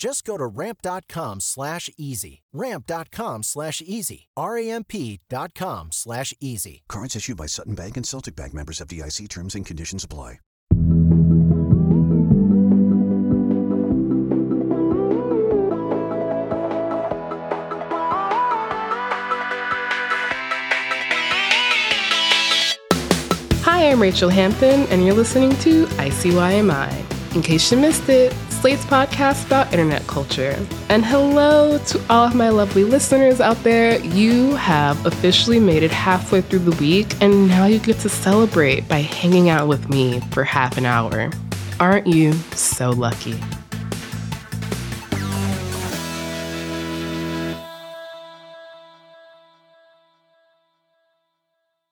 Just go to ramp.com slash easy. Ramp.com slash easy. R-A-M-P dot com slash easy. Cards issued by Sutton Bank and Celtic Bank members FDIC terms and conditions apply. Hi, I'm Rachelle Hampton, and you're listening to ICYMI. In case you missed it, Slate's podcast about internet culture. And hello to all of my lovely listeners out there. You have officially made it halfway through the week, and now you get to celebrate by hanging out with me for half an hour. Aren't you so lucky?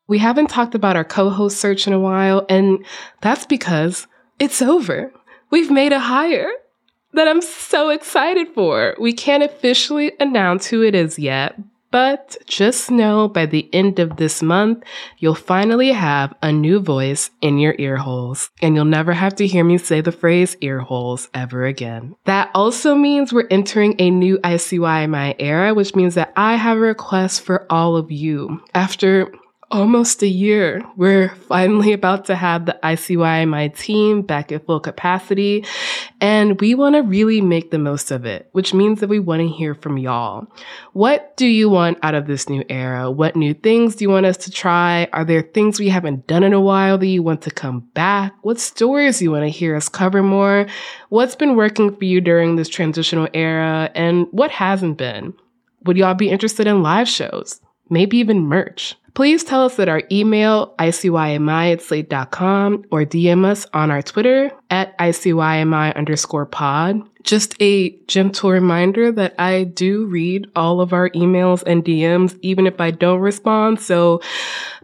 We haven't talked about our co host search in a while, and that's because it's over. We've made a hire that I'm so excited for. We can't officially announce who it is yet, but just know by the end of this month, you'll finally have a new voice in your ear holes, and you'll never have to hear me say the phrase ear holes ever again. That also means we're entering a new ICYMI era, which means that I have a request for all of you. After almost a year. We're finally about to have the ICYMI team back at full capacity, and we want to really make the most of it, which means that we want to hear from y'all. What do you want out of this new era? What new things do you want us to try? Are there things we haven't done in a while that you want to come back? What stories you want to hear us cover more? What's been working for you during this transitional era, and what hasn't been? Would y'all be interested in live shows? Maybe even merch? Please tell us at our email, icymi at slate.com, or DM us on our Twitter at icymi underscore pod. Just a gentle reminder that I do read all of our emails and DMs, even if I don't respond. So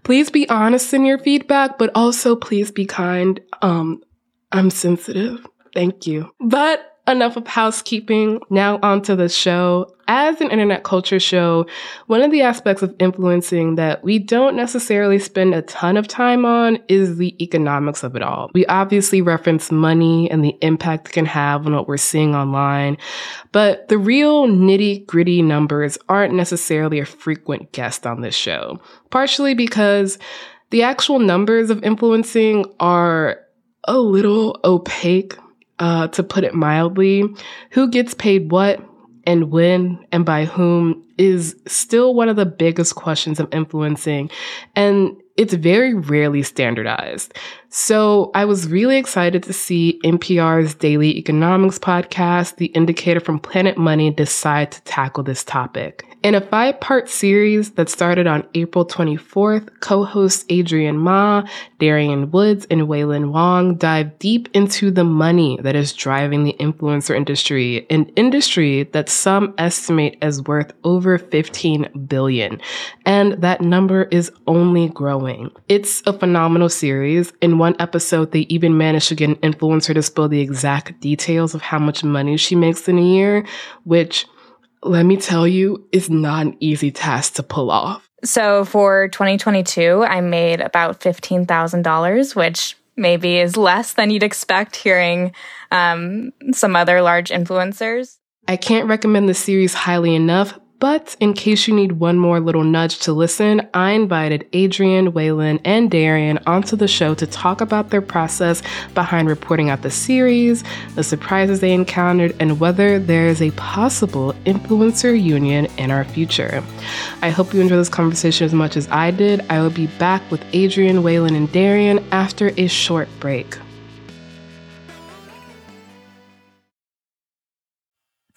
please be honest in your feedback, but also please be kind. Um, I'm sensitive. Thank you. But enough of housekeeping. Now onto the show. As an internet culture show, one of the aspects of influencing that we don't necessarily spend a ton of time on is the economics of it all. We obviously reference money and the impact it can have on what we're seeing online, but the real nitty gritty numbers aren't necessarily a frequent guest on this show, partially because the actual numbers of influencing are a little opaque uh, to put it mildly, who gets paid what and when and by whom is still one of the biggest questions of influencing. And it's very rarely standardized. So I was really excited to see NPR's daily economics podcast, The Indicator from Planet Money, decide to tackle this topic. In a five part series that started on April 24th, co hosts Adrian Ma, Darian Woods, and Wailin Wong dive deep into the money that is driving the influencer industry, an industry that some estimate as worth over 15 billion. And that number is only growing. It's a phenomenal series. In one episode, they even managed to get an influencer to spill the exact details of how much money she makes in a year, which let me tell you, is not an easy task to pull off. So for 2022, I made about $15,000, which maybe is less than you'd expect hearing um, some other large influencers. I can't recommend the series highly enough, But in case you need one more little nudge to listen, I invited Adrian, Wailin, and Darian onto the show to talk about their process behind reporting out the series, the surprises they encountered, and whether there is a possible influencer union in our future. I hope you enjoy this conversation as much as I did. I will be back with Adrian, Wailin, and Darian after a short break.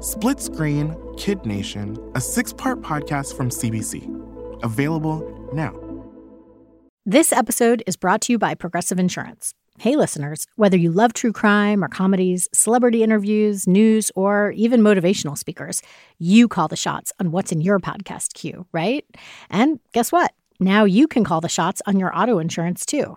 Split Screen Kid Nation, a six part podcast from CBC. Available now. This episode is brought to you by Progressive Insurance. Hey, listeners, whether you love true crime or comedies, celebrity interviews, news, or even motivational speakers, you call the shots on what's in your podcast queue, right? And guess what? Now you can call the shots on your auto insurance too.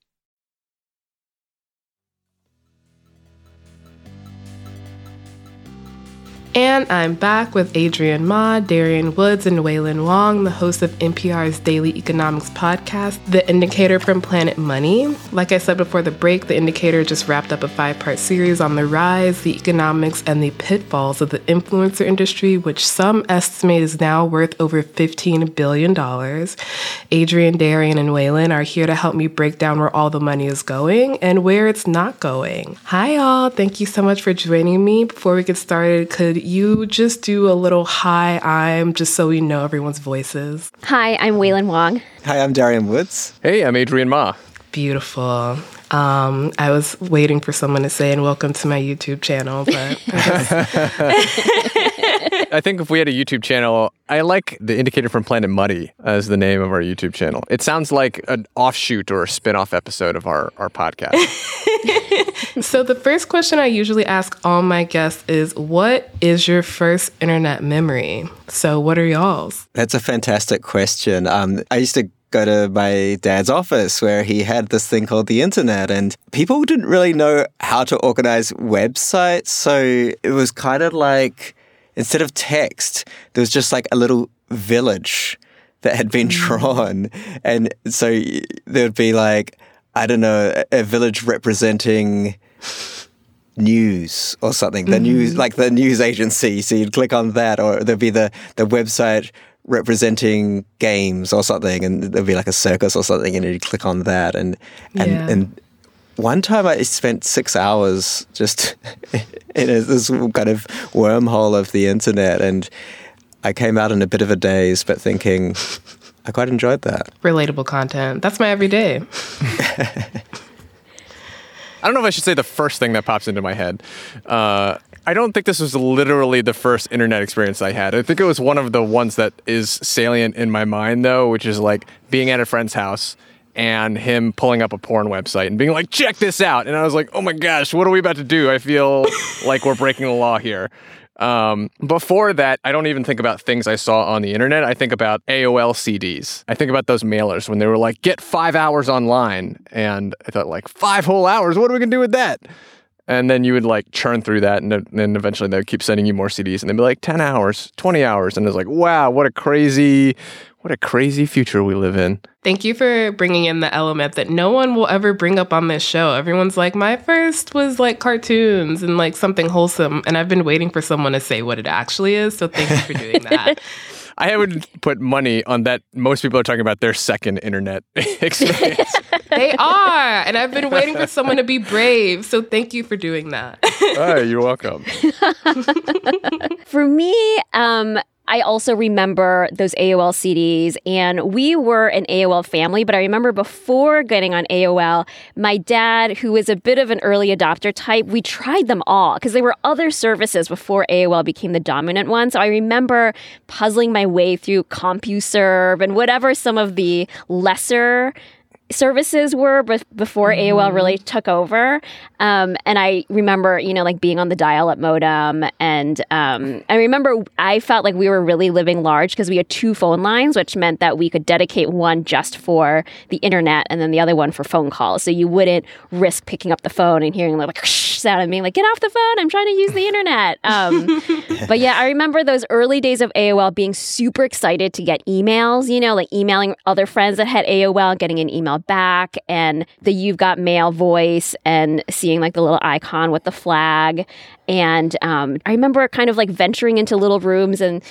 And I'm back with Adrian Ma, Darian Woods, and Wailin Wong, the host of NPR's daily economics podcast, The Indicator from Planet Money. Like I said before the break, The Indicator just wrapped up a five part series on the rise, the economics, and the pitfalls of the influencer industry, which some estimate is now worth over $15 billion. Adrian, Darian, and Wailin are here to help me break down where all the money is going and where it's not going. Hi, all. Thank you so much for joining me. Before we get started, could you just do a little hi, I'm, just so we know everyone's voices? Hi, I'm Wailin Wong. Hi, I'm Darian Woods. Hey, I'm Adrian Ma. Beautiful. Um, I was waiting for someone to say, and welcome to my YouTube channel, but I, I think if we had a YouTube channel, I like the indicator from Planet Muddy as the name of our YouTube channel. It sounds like an offshoot or a spin off episode of our, our podcast. so, the first question I usually ask all my guests is What is your first internet memory? So, what are y'all's? That's a fantastic question. Um, I used to go to my dad's office where he had this thing called the internet and people didn't really know how to organize websites. So it was kind of like instead of text, there was just like a little village that had been mm. drawn. And so there would be like, I don't know, a village representing news or something the mm-hmm. news like the news agency so you'd click on that or there'd be the the website representing games or something, and there'd be like a circus or something, and you'd click on that, and and yeah. and one time I spent six hours just in a, this kind of wormhole of the internet, and I came out in a bit of a daze, but thinking I quite enjoyed that. Relatable content. That's my everyday. I don't know if I should say the first thing that pops into my head. Uh, I don't think this was literally the first internet experience I had. I think it was one of the ones that is salient in my mind, though, which is like being at a friend's house and him pulling up a porn website and being like, check this out. And I was like, oh my gosh, what are we about to do? I feel like we're breaking the law here. Um, before that, I don't even think about things I saw on the internet. I think about AOL CDs. I think about those mailers when they were like, get five hours online. And I thought, like, five whole hours? What are we going to do with that? And then you would like churn through that, and then eventually they would keep sending you more CDs, and they'd be like ten hours, twenty hours, and it's like, wow, what a crazy, what a crazy future we live in. Thank you for bringing in the element that no one will ever bring up on this show. Everyone's like, my first was like cartoons and like something wholesome. And I've been waiting for someone to say what it actually is. So thank you for doing that. I would put money on that. Most people are talking about their second internet experience. they are. And I've been waiting for someone to be brave. So thank you for doing that. oh, you're welcome. for me, um, I also remember those AOL CDs, and we were an AOL family. But I remember before getting on AOL, my dad, who was a bit of an early adopter type, we tried them all because there were other services before AOL became the dominant one. So I remember puzzling my way through CompuServe and whatever some of the lesser services were before mm-hmm. AOL really took over. Um, and I remember, you know, like being on the dial up modem. And um, I remember I felt like we were really living large because we had two phone lines, which meant that we could dedicate one just for the internet and then the other one for phone calls. So you wouldn't risk picking up the phone and hearing like sound and being like, get off the phone. I'm trying to use the internet. Um, but yeah, I remember those early days of AOL being super excited to get emails, you know, like emailing other friends that had AOL, getting an email back and the You've Got Mail voice and seeing like the little icon with the flag. And um, I remember kind of like venturing into little rooms and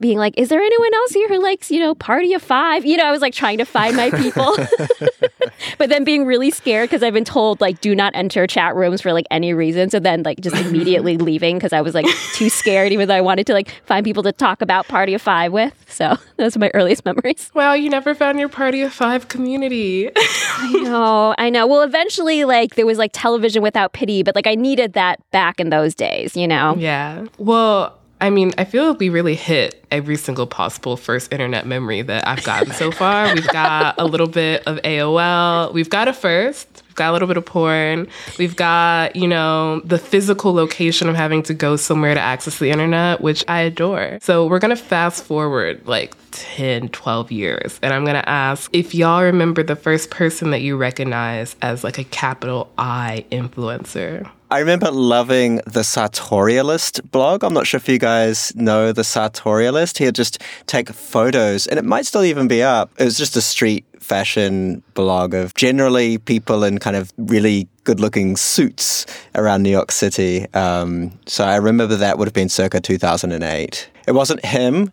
being like, is there anyone else here who likes, you know, Party of Five? You know, I was like trying to find my people, but then being really scared because I've been told like do not enter chat rooms for like any reason. So then like just immediately leaving because I was like too scared, even though I wanted to like find people to talk about Party of Five with. So those are my earliest memories. Wow, you never found your Party of Five community. I know, I know. Well, eventually, like there was like television without pity, but like I needed that back in those days, you know? Yeah. Well, I mean, I feel like we really hit every single possible first internet memory that I've gotten so far. We've got a little bit of AOL. We've got a first. We've got a little bit of porn. We've got, you know, the physical location of having to go somewhere to access the internet, which I adore. So we're going to fast forward like 10, 12 years. And I'm going to ask if y'all remember the first person that you recognize as like a capital I influencer. I remember loving the Sartorialist blog. I'm not sure if you guys know the Sartorialist. He'd just take photos, and it might still even be up. It was just a street fashion blog of generally people in kind of really good looking suits around New York City. Um, so I remember that would have been circa 2008. It wasn't him.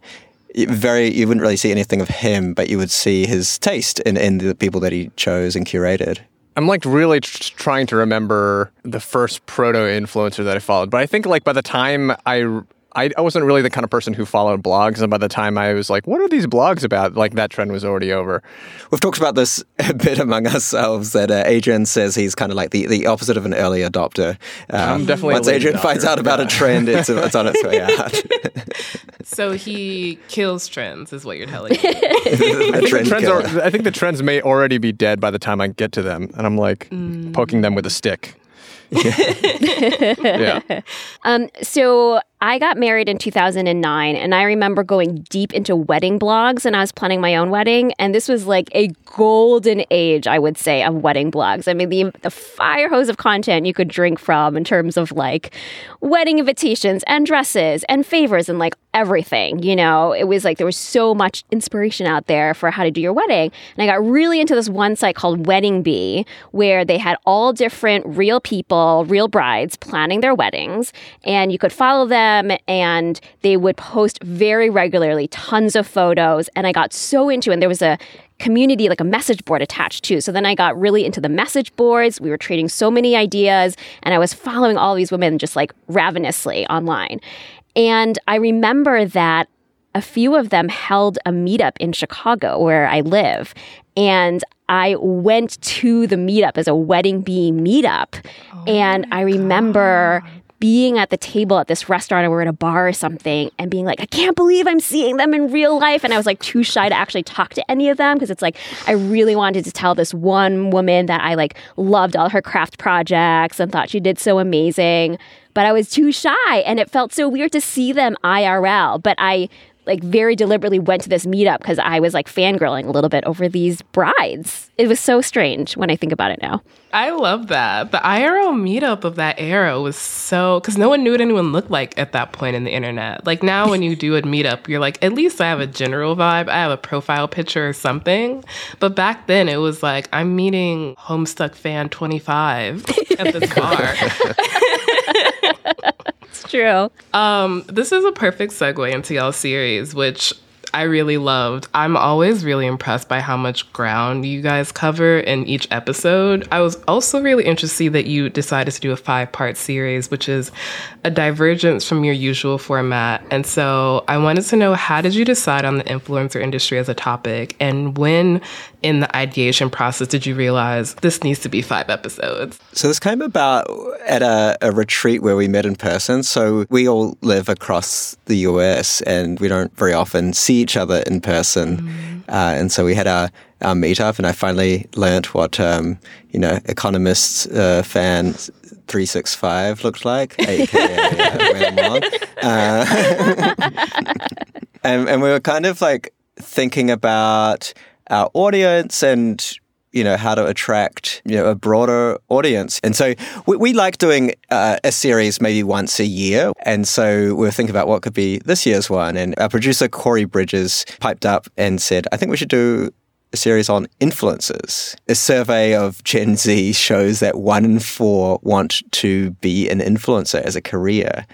Very, you wouldn't really see anything of him, but you would see his taste in, in the people that he chose and curated. I'm like really tr- trying to remember the first proto influencer that I followed, but I think like by the time I I, I wasn't really the kind of person who followed blogs, and by the time I was like, "What are these blogs about?" Like that trend was already over. We've talked about this a bit among ourselves. That uh, Adrian says he's kind of like the, the opposite of an early adopter. Um, I'm definitely once Adrian adopter. finds out about yeah. a trend, it's, it's on its way out. so he kills trends, is what you're telling me. I, think the trends are, I think the trends may already be dead by the time I get to them, and I'm like mm. poking them with a stick. yeah. Um, so I got married in 2009, and I remember going deep into wedding blogs, and I was planning my own wedding, and this was like a golden age, I would say, of wedding blogs. I mean, the the fire hose of content you could drink from in terms of like wedding invitations and dresses and favors and like everything. You know, it was like there was so much inspiration out there for how to do your wedding, and I got really into this one site called Wedding Bee, where they had all different real people, real brides planning their weddings, and you could follow them them and they would post very regularly tons of photos and I got so into it. And there was a community, like a message board attached too. So then I got really into the message boards. We were trading so many ideas and I was following all these women just like ravenously online. And I remember that a few of them held a meetup in Chicago where I live. And I went to the meetup as a wedding bee meetup. Oh and I remember God being at the table at this restaurant or we're at a bar or something and being like, I can't believe I'm seeing them in real life. And I was like too shy to actually talk to any of them because it's like I really wanted to tell this one woman that I like loved all her craft projects and thought she did so amazing. But I was too shy and it felt so weird to see them IRL. But I like very deliberately went to this meetup because I was like fangirling a little bit over these brides. It was so strange when I think about it now. I love that. The IRL meetup of that era was so because no one knew what anyone looked like at that point in the internet. Like now, when you do a meetup, you're like, at least I have a general vibe. I have a profile picture or something. But back then, it was like I'm meeting Homestuck fan 25 at this bar. true. Um, this is a perfect segue into y'all's series, which I really loved. I'm always really impressed by how much ground you guys cover in each episode. I was also really interested that you decided to do a five part series, which is a divergence from your usual format. And so I wanted to know how did you decide on the influencer industry as a topic? And when in the ideation process did you realize this needs to be five episodes? So this came about at a, a retreat where we met in person. So we all live across the US and we don't very often see each other in person. Mm. Uh, and so we had our, our meetup, and I finally learnt what, um, you know, Economist uh, fan 365 looked like, aka uh, uh and, and we were kind of like thinking about our audience and you know how to attract you know a broader audience and so we, we like doing uh, a series maybe once a year and so we are thinking about what could be this year's one and our producer corey bridges piped up and said i think we should do a series on influencers. A survey of Gen Z shows that one in four want to be an influencer as a career.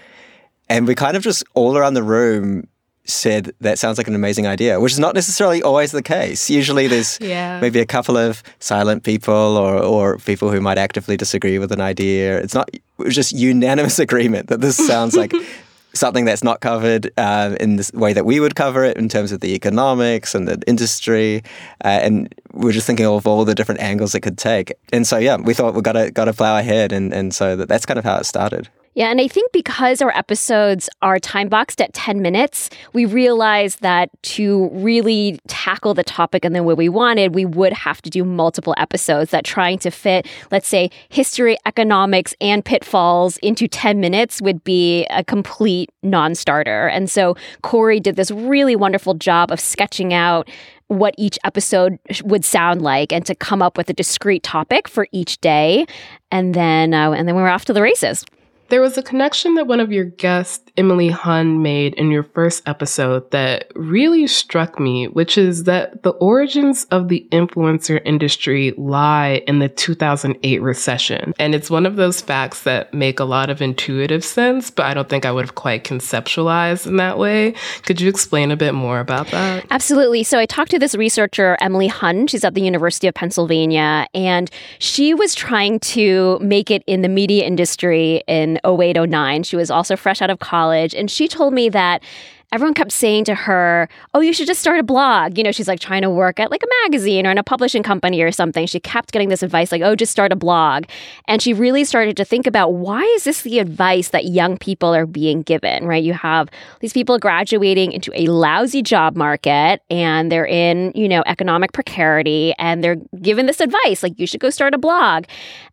And we kind of just all around the room said that sounds like an amazing idea, which is not necessarily always the case. Usually there's yeah. maybe a couple of silent people or, or people who might actively disagree with an idea. It's not it was just unanimous agreement that this sounds like something that's not covered uh, in the way that we would cover it in terms of the economics and the industry. Uh, and we're just thinking of all the different angles it could take. And so, yeah, we thought we got to got to plow ahead. And, and so that, that's kind of how it started. Yeah, and I think because our episodes are time boxed at 10 minutes, we realized that to really tackle the topic in the way we wanted, we would have to do multiple episodes that trying to fit, let's say, history, economics, and pitfalls into 10 minutes would be a complete non starter. And so Corey did this really wonderful job of sketching out what each episode would sound like and to come up with a discrete topic for each day and then uh, and then we were off to the races there was a connection that one of your guests, Emily Hund, made in your first episode that really struck me, which is that the origins of the influencer industry lie in the 2008 recession. And it's one of those facts that make a lot of intuitive sense, but I don't think I would have quite conceptualized in that way. Could you explain a bit more about that? Absolutely. So I talked to this researcher, Emily Hund. She's at the University of Pennsylvania, and she was trying to make it in the media industry in 08, 09. She was also fresh out of college. And she told me that everyone kept saying to her, Oh, you should just start a blog. You know, she's like trying to work at like a magazine or in a publishing company or something. She kept getting this advice, like, Oh, just start a blog. And she really started to think about why is this the advice that young people are being given, right? You have these people graduating into a lousy job market and they're in, you know, economic precarity and they're given this advice, like, you should go start a blog.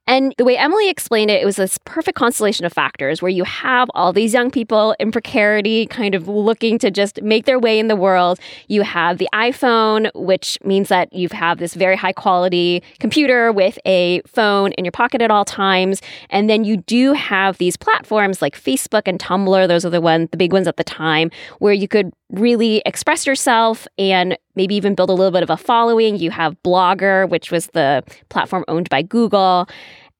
And the way Emily explained it, it was this perfect constellation of factors where you have all these young people in precarity kind of looking to just make their way in the world. You have the iPhone, which means that you have this very high quality computer with a phone in your pocket at all times. And then you do have these platforms like Facebook and Tumblr. Those are the one, the big ones at the time, where you could really express yourself and maybe even build a little bit of a following. You have Blogger, which was the platform owned by Google.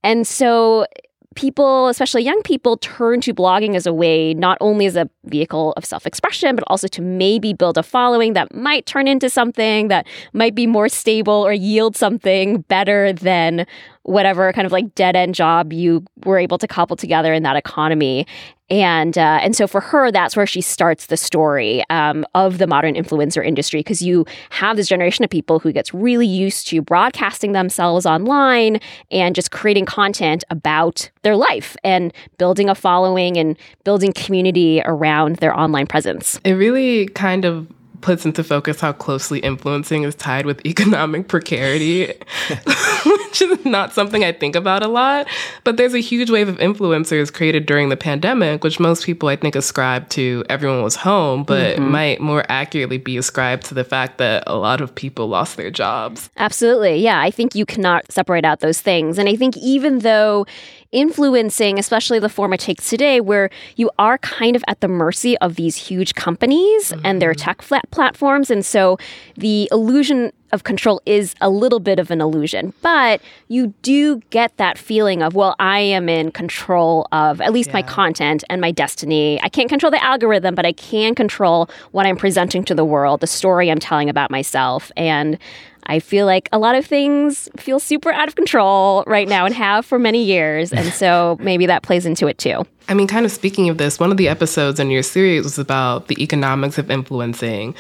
And so people, especially young people, turn to blogging as a way not only as a vehicle of self expression, but also to maybe build a following that might turn into something that might be more stable or yield something better than whatever kind of like dead end job you were able to cobble together in that economy. And uh, and so for her, that's where she starts the story um, of the modern influencer industry because you have this generation of people who gets really used to broadcasting themselves online and just creating content about their life and building a following and building community around their online presence. It really kind of puts into focus how closely influencing is tied with economic precarity, which is not something I think about a lot. But there's a huge wave of influencers created during the pandemic, which most people I think ascribe to everyone was home, but mm-hmm. might more accurately be ascribed to the fact that a lot of people lost their jobs. Absolutely. Yeah. I think you cannot separate out those things. And I think even though influencing, especially the form it takes today, where you are kind of at the mercy of these huge companies mm-hmm. and their mm-hmm. tech flat platforms. And so the illusion of control is a little bit of an illusion, but you do get that feeling of, well, I am in control of at least yeah. my content and my destiny. I can't control the algorithm, but I can control what I'm presenting to the world, the story I'm telling about myself. And I feel like a lot of things feel super out of control right now and have for many years. And so maybe that plays into it too. I mean, kind of speaking of this, one of the episodes in your series was about the economics of influencing,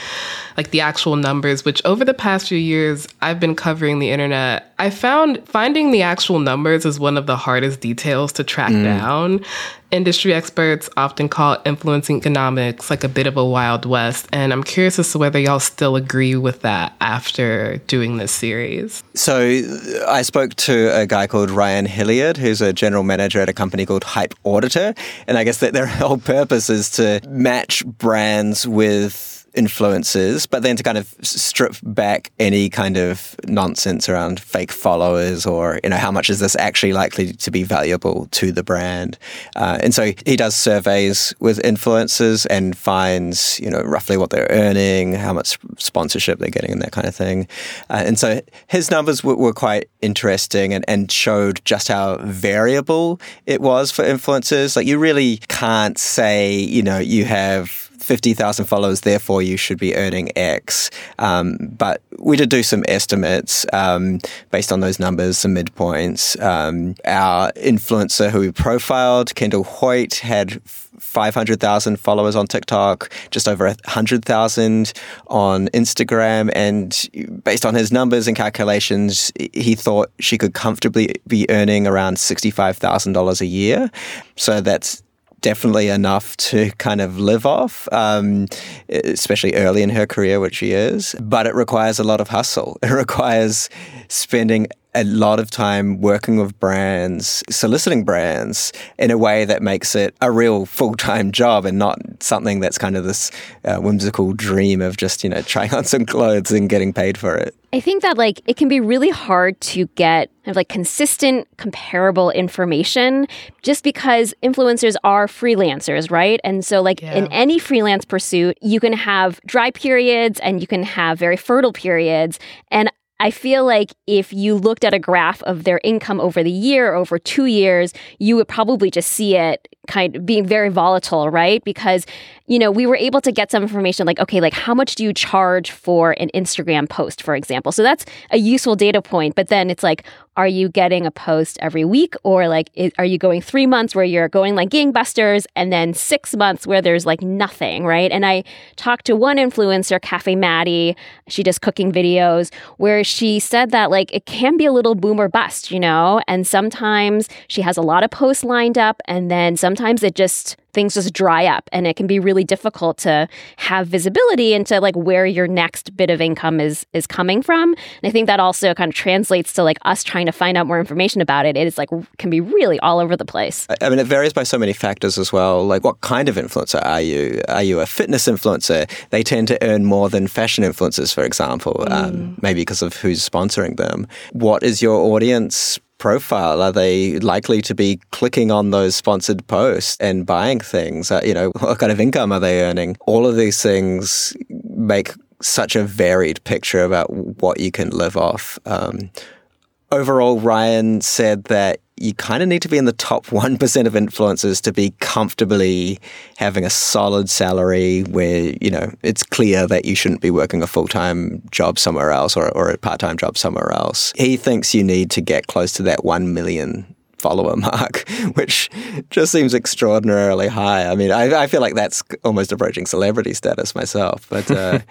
like the actual numbers, which over the past few years, I've been covering the internet. I found finding the actual numbers is one of the hardest details to track mm. down. Industry experts often call influencing economics like a bit of a wild west. And I'm curious as to whether y'all still agree with that after doing this series. So I spoke to a guy called Ryan Hilliard, who's a general manager at a company called HypeAuditor. And I guess that their whole purpose is to match brands with influences, but then to kind of strip back any kind of nonsense around fake followers or, you know, how much is this actually likely to be valuable to the brand. Uh, and so he does surveys with influencers and finds, you know, roughly what they're earning, how much sponsorship they're getting, and that kind of thing. Uh, and so his numbers were, were quite interesting and, and showed just how variable it was for influencers. Like, you really can't say, you know, you have 50,000 followers, therefore you should be earning X. Um, but we did do some estimates um, based on those numbers, some midpoints. Um, our influencer who we profiled, Kendall Hoyt, had 500,000 followers on TikTok, just over 100,000 on Instagram. And based on his numbers and calculations, he thought she could comfortably be earning around $65,000 a year. So that's definitely enough to kind of live off, um, especially early in her career, which she is. But it requires a lot of hustle. It requires spending a lot of time working with brands, soliciting brands in a way that makes it a real full time job and not something that's kind of this uh, whimsical dream of just, you know, trying on some clothes and getting paid for it. I think that like it can be really hard to get kind of like consistent, comparable information just because influencers are freelancers, right? And so, like yeah. in any freelance pursuit, you can have dry periods and you can have very fertile periods. And I feel like if you looked at a graph of their income over the year, over two years, you would probably just see it kind of being very volatile, right? Because, you know, we were able to get some information like, okay, like how much do you charge for an Instagram post, for example? So that's a useful data point. But then it's like, are you getting a post every week or like is, are you going three months where you're going like gangbusters and then six months where there's like nothing right and i talked to one influencer cafe maddie she does cooking videos where she said that like it can be a little boom or bust you know and sometimes she has a lot of posts lined up and then sometimes it just things just dry up and it can be really difficult to have visibility into like where your next bit of income is is coming from. And i think that also kind of translates to like us trying to find out more information about it. It is like can be really all over the place. I mean it varies by so many factors as well. Like what kind of influencer are you? Are you a fitness influencer? They tend to earn more than fashion influencers for example um, mm. um, maybe because of who's sponsoring them. What is your audience profile? Are they likely to be clicking on those sponsored posts and buying things? Uh, you know, what kind of income are they earning? All of these things make such a varied picture about what you can live off. Um, overall, Ryan said that you kind of need to be in the top 1% of influencers to be comfortably having a solid salary where, you know, it's clear that you shouldn't be working a full time job somewhere else or, or a part time job somewhere else. He thinks you need to get close to that 1 million follower mark, which just seems extraordinarily high. I mean, I, I feel like that's almost approaching celebrity status myself, but. Uh,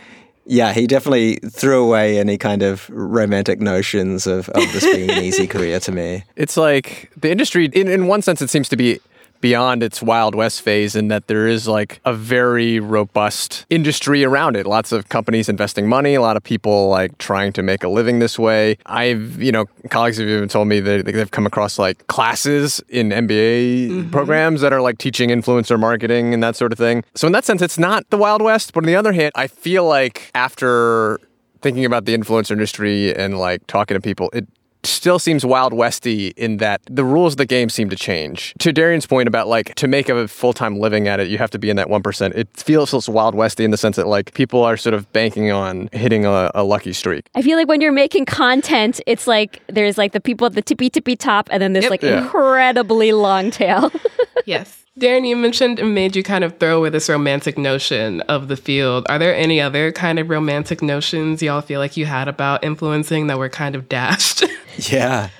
yeah, he definitely threw away any kind of romantic notions of, of this being an easy career to me. It's like the industry, in, in one sense, it seems to be beyond its Wild West phase in that there is like a very robust industry around it. Lots of companies investing money, a lot of people like trying to make a living this way. I've, you know, colleagues have even told me that they've come across like classes in MBA mm-hmm. programs that are like teaching influencer marketing and that sort of thing. So in that sense, it's not the Wild West. But on the other hand, I feel like after thinking about the influencer industry and like talking to people, it still seems wild westy in that the rules of the game seem to change. To Darian's point about like to make a full time living at it, you have to be in that one percent. It feels wild westy in the sense that like people are sort of banking on hitting a, a, lucky streak. I feel like when you're making content, it's like there's like the people at the tippy tippy top, and then there's yep. like yeah. incredibly long tail. yes. Darian, you mentioned it made you kind of throw away this romantic notion of the field. Are there any other kind of romantic notions y'all feel like you had about influencing that were kind of dashed? yeah.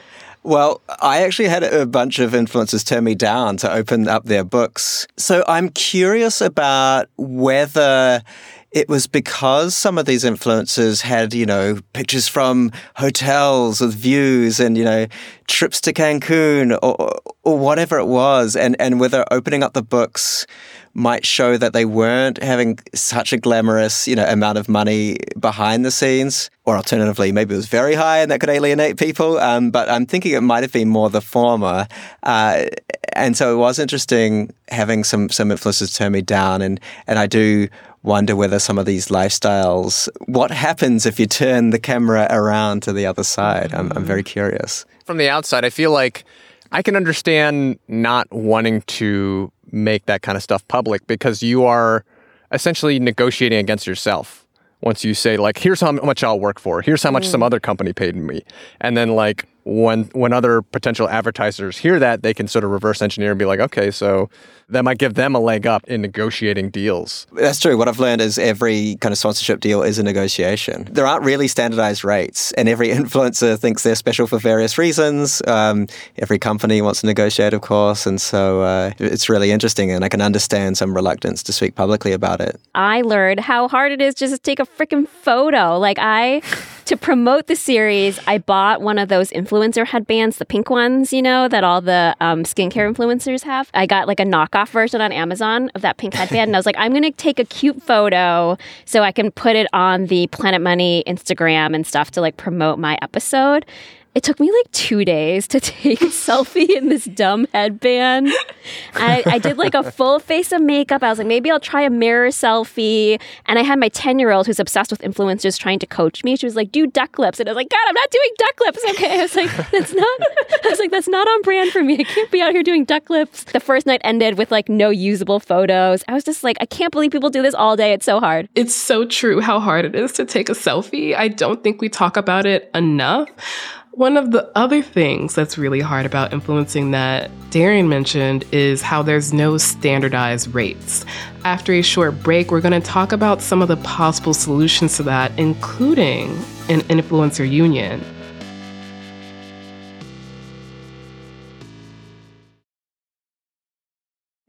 Well, I actually had a bunch of influencers turn me down to open up their books. So I'm curious about whether it was because some of these influencers had, you know, pictures from hotels with views and, you know, trips to Cancun or, or whatever it was. And, and whether opening up the books might show that they weren't having such a glamorous, you know, amount of money behind the scenes. Or alternatively, maybe it was very high and that could alienate people. Um, but I'm thinking it might have been more the former. Uh, and so it was interesting having some some influencers turn me down. And, and I do wonder whether some of these lifestyles, what happens if you turn the camera around to the other side? I'm, I'm very curious. From the outside, I feel like I can understand not wanting to make that kind of stuff public because you are essentially negotiating against yourself once you say like here's how much I'll work for here's how much mm. some other company paid me and then like when when other potential advertisers hear that they can sort of reverse engineer and be like okay so that might give them a leg up in negotiating deals. That's true. What I've learned is every kind of sponsorship deal is a negotiation. There aren't really standardized rates, and every influencer thinks they're special for various reasons. Um, every company wants to negotiate, of course, and so uh, it's really interesting, and I can understand some reluctance to speak publicly about it. I learned how hard it is just to take a freaking photo. Like I to promote the series, I bought one of those influencer headbands, the pink ones, you know, that all the um, skincare influencers have. I got like a knockoff version on Amazon of that pink headband, and I was like, I'm going to take a cute photo so I can put it on the Planet Money Instagram and stuff to like promote my episode. It took me like two days to take a selfie in this dumb headband. I, I, did like a full face of makeup. I was like, maybe I'll try a mirror selfie. And I had my 10 year old who's obsessed with influencers trying to coach me. She was like, do duck lips. And I was like, God, I'm not doing duck lips. Okay. I was like, that's not, I was like, that's not on brand for me. I can't be out here doing duck lips. The first night ended with like no usable photos. I was just like, I can't believe people do this all day. It's so hard. It's so true how hard it is to take a selfie. I don't think we talk about it enough. One of the other things that's really hard about influencing that Darian mentioned is how there's no standardized rates. After a short break, we're going to talk about some of the possible solutions to that, including an influencer union.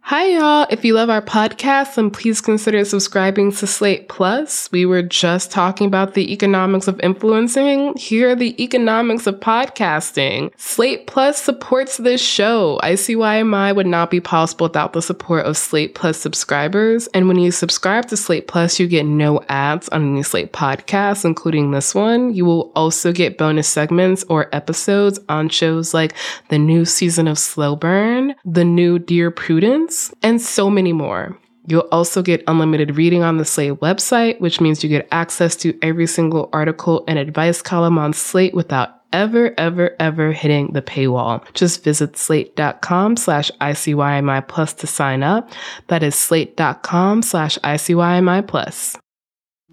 Hi, y'all. If you love our podcast, then please consider subscribing to Slate Plus. We were just talking about the economics of influencing. Here are the economics of podcasting. Slate Plus supports this show. ICYMI would not be possible without the support of Slate Plus subscribers. And when you subscribe to Slate Plus, you get no ads on any Slate podcasts, including this one. You will also get bonus segments or episodes on shows like the new season of Slow Burn, the new Dear Prudence, and so many more. You'll also get unlimited reading on the Slate website, which means you get access to every single article and advice column on Slate without ever, ever, ever hitting the paywall. Just visit slate.com slash ICYMI plus to sign up. That is slate.com slash ICYMI plus.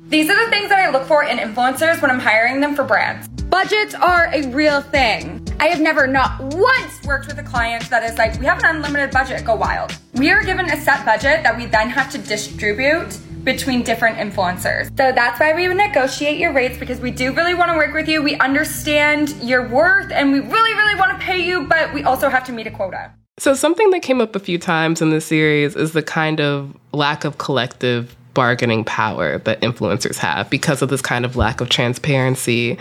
These are the things that I look for in influencers when I'm hiring them for brands. Budgets are a real thing. I have never, not once, worked with a client that is like, we have an unlimited budget, go wild. We are given a set budget that we then have to distribute between different influencers. So that's why we negotiate your rates because we do really want to work with you. We understand your worth and we really, really want to pay you, but we also have to meet a quota. So, something that came up a few times in this series is the kind of lack of collective bargaining power that influencers have because of this kind of lack of transparency.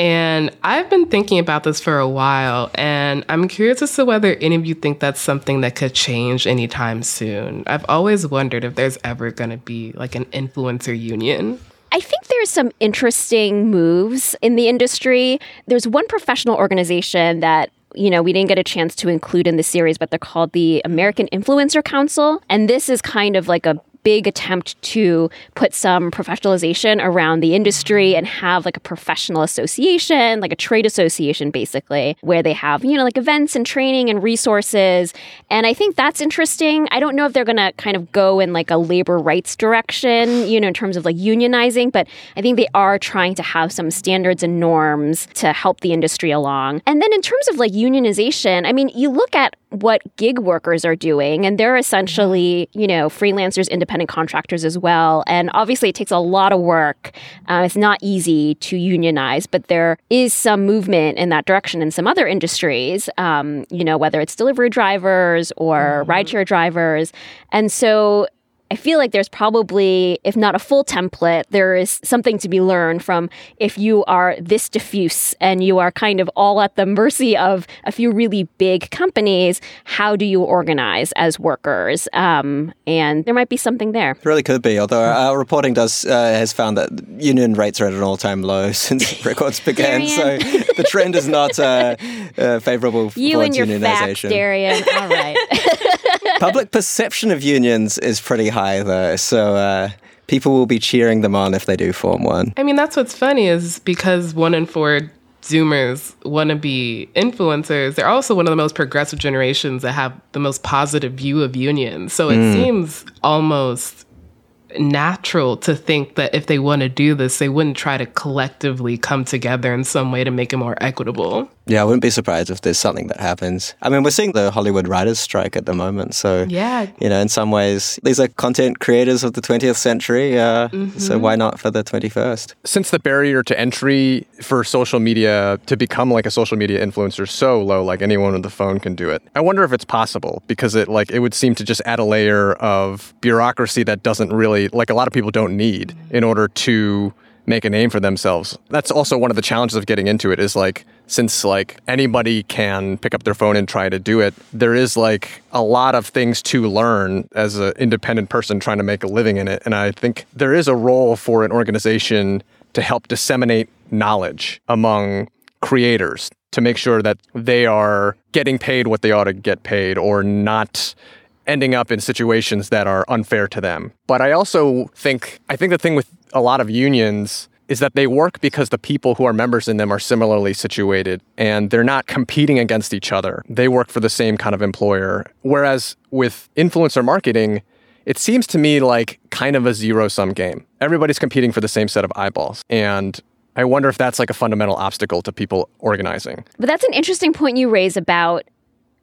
And I've been thinking about this for a while, and I'm curious as to whether any of you think that's something that could change anytime soon. I've always wondered if there's ever going to be like an influencer union. I think there's some interesting moves in the industry. There's one professional organization that you know, we didn't get a chance to include in the series, but they're called the American Influencer Council. And this is kind of like a big attempt to put some professionalization around the industry and have like a professional association, like a trade association, basically, where they have, you know, like events and training and resources. And I think that's interesting. I don't know if they're going to kind of go in like a labor rights direction, you know, in terms of like unionizing, but I think they are trying to have some standards and norms to help the industry along. And then in terms of like unionization, I mean, you look at what gig workers are doing, and they're essentially, you know, freelancers, independent contractors as well. And obviously, it takes a lot of work. Uh, it's not easy to unionize, but there is some movement in that direction in some other industries, um, you know, whether it's delivery drivers or mm-hmm. rideshare drivers. And so I feel like there's probably, if not a full template, there is something to be learned from if you are this diffuse and you are kind of all at the mercy of a few really big companies. How do you organize as workers? Um, and there might be something there. It really could be. Although our reporting does uh, has found that union rates are at an all time low since records began. so the trend is not uh, uh, favorable you and your unionization. Facts, Darian. All right. Public perception of unions is pretty high, though. So uh, people will be cheering them on if they do form one. I mean, that's what's funny is because one in four Zoomers want to be influencers, they're also one of the most progressive generations that have the most positive view of unions. So it mm. seems almost natural to think that if they want to do this, they wouldn't try to collectively come together in some way to make it more equitable. Yeah, I wouldn't be surprised if there's something that happens. I mean, we're seeing the Hollywood writers' strike at the moment. So, yeah. you know, in some ways, these are content creators of the 20th century. Uh, mm-hmm. So, why not for the 21st? Since the barrier to entry for social media to become like a social media influencer is so low, like anyone with a phone can do it, I wonder if it's possible because it like it would seem to just add a layer of bureaucracy that doesn't really, like a lot of people don't need in order to make a name for themselves. That's also one of the challenges of getting into it is like since like anybody can pick up their phone and try to do it, there is like a lot of things to learn as an independent person trying to make a living in it. And I think there is a role for an organization to help disseminate knowledge among creators to make sure that they are getting paid what they ought to get paid or not ending up in situations that are unfair to them. But I also think I think the thing with a lot of unions is that they work because the people who are members in them are similarly situated and they're not competing against each other. They work for the same kind of employer. Whereas with influencer marketing, it seems to me like kind of a zero sum game. Everybody's competing for the same set of eyeballs. And I wonder if that's like a fundamental obstacle to people organizing. But that's an interesting point you raise about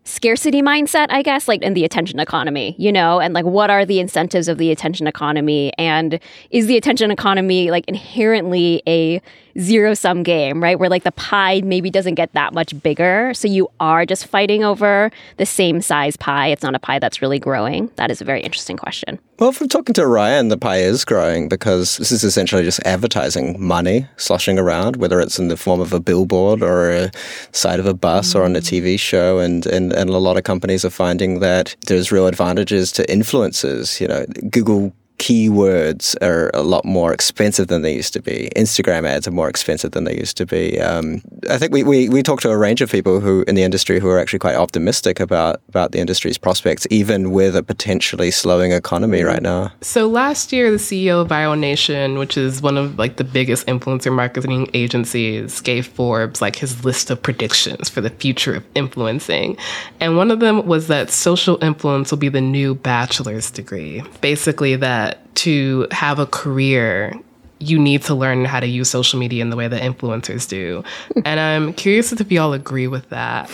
scarcity mindset, I guess, like in the attention economy, you know, and like what are the incentives of the attention economy? And is the attention economy like inherently a zero sum game, right? Where like the pie maybe doesn't get that much bigger. So you are just fighting over the same size pie. It's not a pie that's really growing. That is a very interesting question. Well, from talking to Ryan, the pie is growing because this is essentially just advertising money sloshing around, whether it's in the form of a billboard or a side of a bus mm-hmm. or on a TV show. And, and, and a lot of companies are finding that there's real advantages to influencers. You know, Google keywords are a lot more expensive than they used to be. Instagram ads are more expensive than they used to be. Um, I think we, we, we talked to a range of people who in the industry who are actually quite optimistic about, about the industry's prospects, even with a potentially slowing economy right now. So last year, the CEO of Viral Nation, which is one of like the biggest influencer marketing agencies, gave Forbes like his list of predictions for the future of influencing. And one of them was that social influence will be the new bachelor's degree. Basically that that to have a career, you need to learn how to use social media in the way that influencers do. and I'm curious if you all agree with that.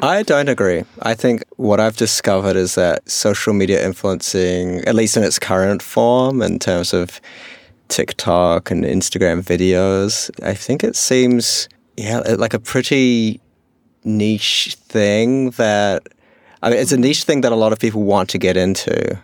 I don't agree. I think what I've discovered is that social media influencing, at least in its current form, in terms of TikTok and Instagram videos, I think it seems, yeah, like a pretty niche thing that, I mean, it's a niche thing that a lot of people want to get into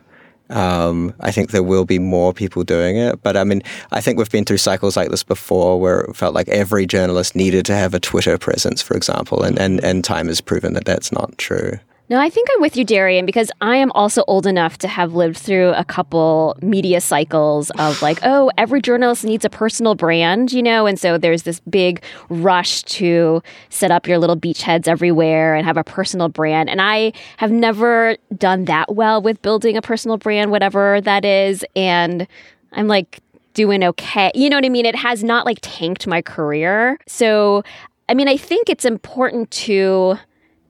Um, I think there will be more people doing it. But I mean, I think we've been through cycles like this before where it felt like every journalist needed to have a Twitter presence, for example, and, and, and time has proven that that's not true. No, I think I'm with you, Darian, because I am also old enough to have lived through a couple media cycles of like, oh, every journalist needs a personal brand, you know? And so there's this big rush to set up your little beachheads everywhere and have a personal brand. And I have never done that well with building a personal brand, whatever that is. And I'm like, doing okay. You know what I mean? It has not like tanked my career. So, I mean, I think it's important to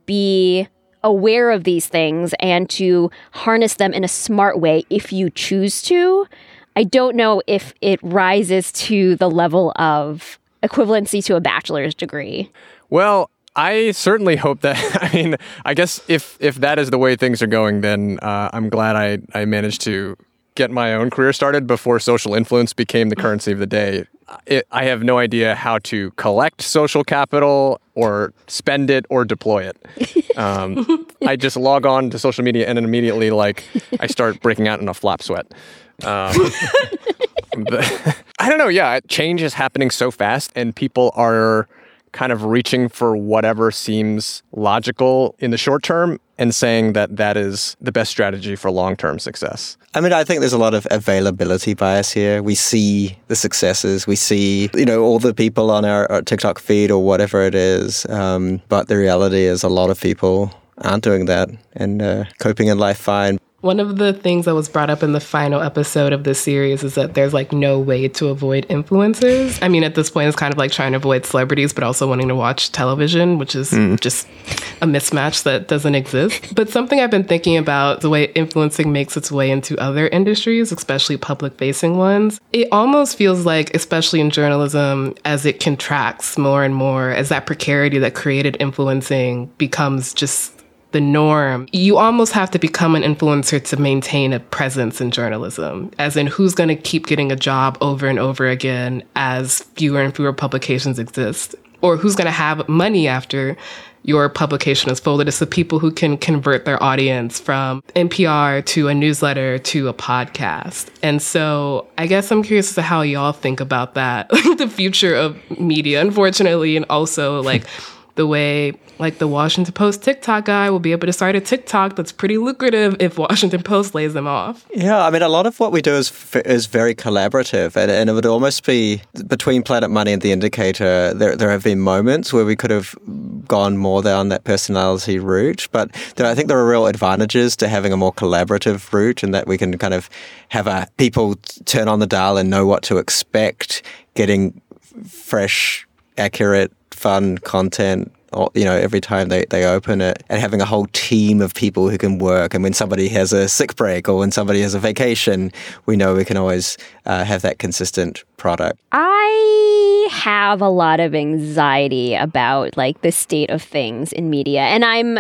be aware of these things and to harness them in a smart way if you choose to. I don't know if it rises to the level of equivalency to a bachelor's degree. Well, I certainly hope that. I mean, I guess if if that is the way things are going, then uh, I'm glad I I managed to get my own career started before social influence became the currency of the day. It, I have no idea how to collect social capital or spend it or deploy it. Um, I just log on to social media and then immediately, like, I start breaking out in a flap sweat. Um, but, I don't know. Yeah, change is happening so fast, and people are kind of reaching for whatever seems logical in the short term and saying that that is the best strategy for long term success. I mean, I think there's a lot of availability bias here. We see the successes, we see, you know, all the people on our, our TikTok feed or whatever it is. Um, but the reality is, a lot of people aren't doing that and uh, coping in life fine. One of the things that was brought up in the final episode of this series is that there's like no way to avoid influencers. I mean, at this point, it's kind of like trying to avoid celebrities, but also wanting to watch television, which is mm. just a mismatch that doesn't exist. But something I've been thinking about the way influencing makes its way into other industries, especially public facing ones, it almost feels like, especially in journalism, as it contracts more and more, as that precarity that created influencing becomes just the norm. You almost have to become an influencer to maintain a presence in journalism, as in who's going to keep getting a job over and over again as fewer and fewer publications exist, or who's going to have money after your publication is folded. It's the people who can convert their audience from NPR to a newsletter to a podcast. And so I guess I'm curious as to how y'all think about that, the future of media, unfortunately, and also like the way like the Washington Post TikTok guy will be able to start a TikTok that's pretty lucrative if Washington Post lays them off. Yeah, I mean, a lot of what we do is is very collaborative, and, and it would almost be between Planet Money and The Indicator. There, there have been moments where we could have gone more down that personality route, but there, I think there are real advantages to having a more collaborative route, and that we can kind of have a people turn on the dial and know what to expect, getting fresh, accurate, fun content you know, every time they, they open it and having a whole team of people who can work. And when somebody has a sick break or when somebody has a vacation, we know we can always uh, have that consistent product. I have a lot of anxiety about like the state of things in media. And I'm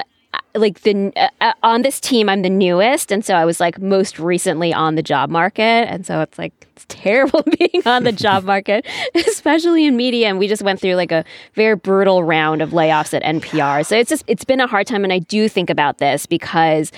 like the uh, uh, on this team i'm the newest and so i was like most recently on the job market and so it's like it's terrible being on the job market especially in media and we just went through like a very brutal round of layoffs at npr so it's just it's been a hard time and i do think about this because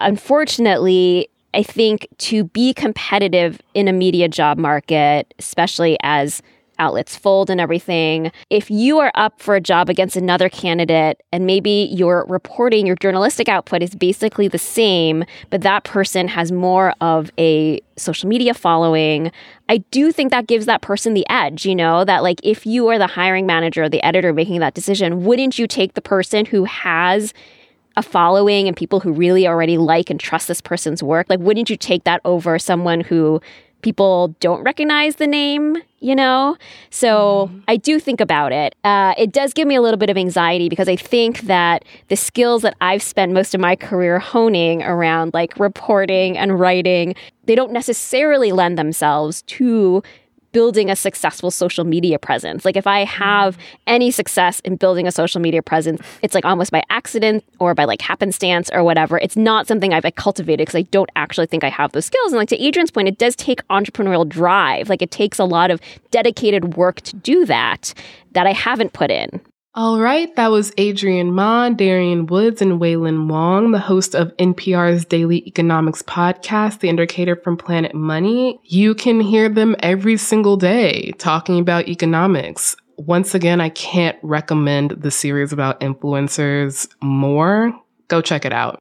unfortunately i think to be competitive in a media job market especially as outlets fold and everything. If you are up for a job against another candidate and maybe your reporting, your journalistic output is basically the same, but that person has more of a social media following, I do think that gives that person the edge, you know, that like if you are the hiring manager or the editor making that decision, wouldn't you take the person who has a following and people who really already like and trust this person's work? Like, wouldn't you take that over someone who people don't recognize the name, you know? So mm. I do think about it. Uh, it does give me a little bit of anxiety because I think that the skills that I've spent most of my career honing around like reporting and writing, they don't necessarily lend themselves to building a successful social media presence. Like if I have mm. any success in building a social media presence, it's like almost by accident or by like happenstance or whatever. It's not something I've like, cultivated because I don't actually think I have those skills. And like to Adrian's point, it does take entrepreneurial drive. Like it takes a lot of dedicated work to do that that I haven't put in. All right, that was Adrian Ma, Darian Woods, and Wailin Wong, the host of NPR's daily economics podcast, The Indicator from Planet Money. You can hear them every single day talking about economics. Once again, I can't recommend the series about influencers more. Go check it out.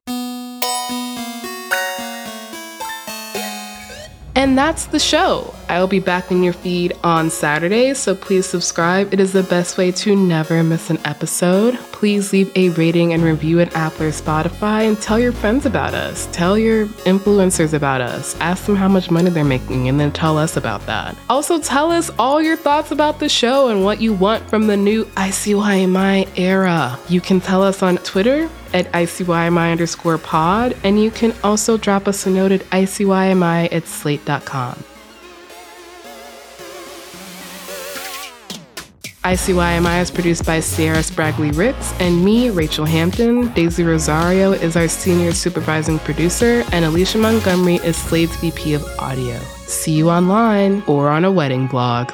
And that's the show. I will be back in your feed on Saturday, so please subscribe. It is the best way to never miss an episode. Please leave a rating and review at Apple or Spotify and tell your friends about us. Tell your influencers about us. Ask them how much money they're making and then tell us about that. Also, tell us all your thoughts about the show and what you want from the new ICYMI era. You can tell us on Twitter at ICYMI underscore pod, and you can also drop us a note at ICYMI at slate.com. ICYMI is produced by Sierra Spragley Ritz and me, Rachelle Hampton. Daisy Rosario is our senior supervising producer, and Alicia Montgomery is Slate's VP of Audio. See you online or on a wedding blog.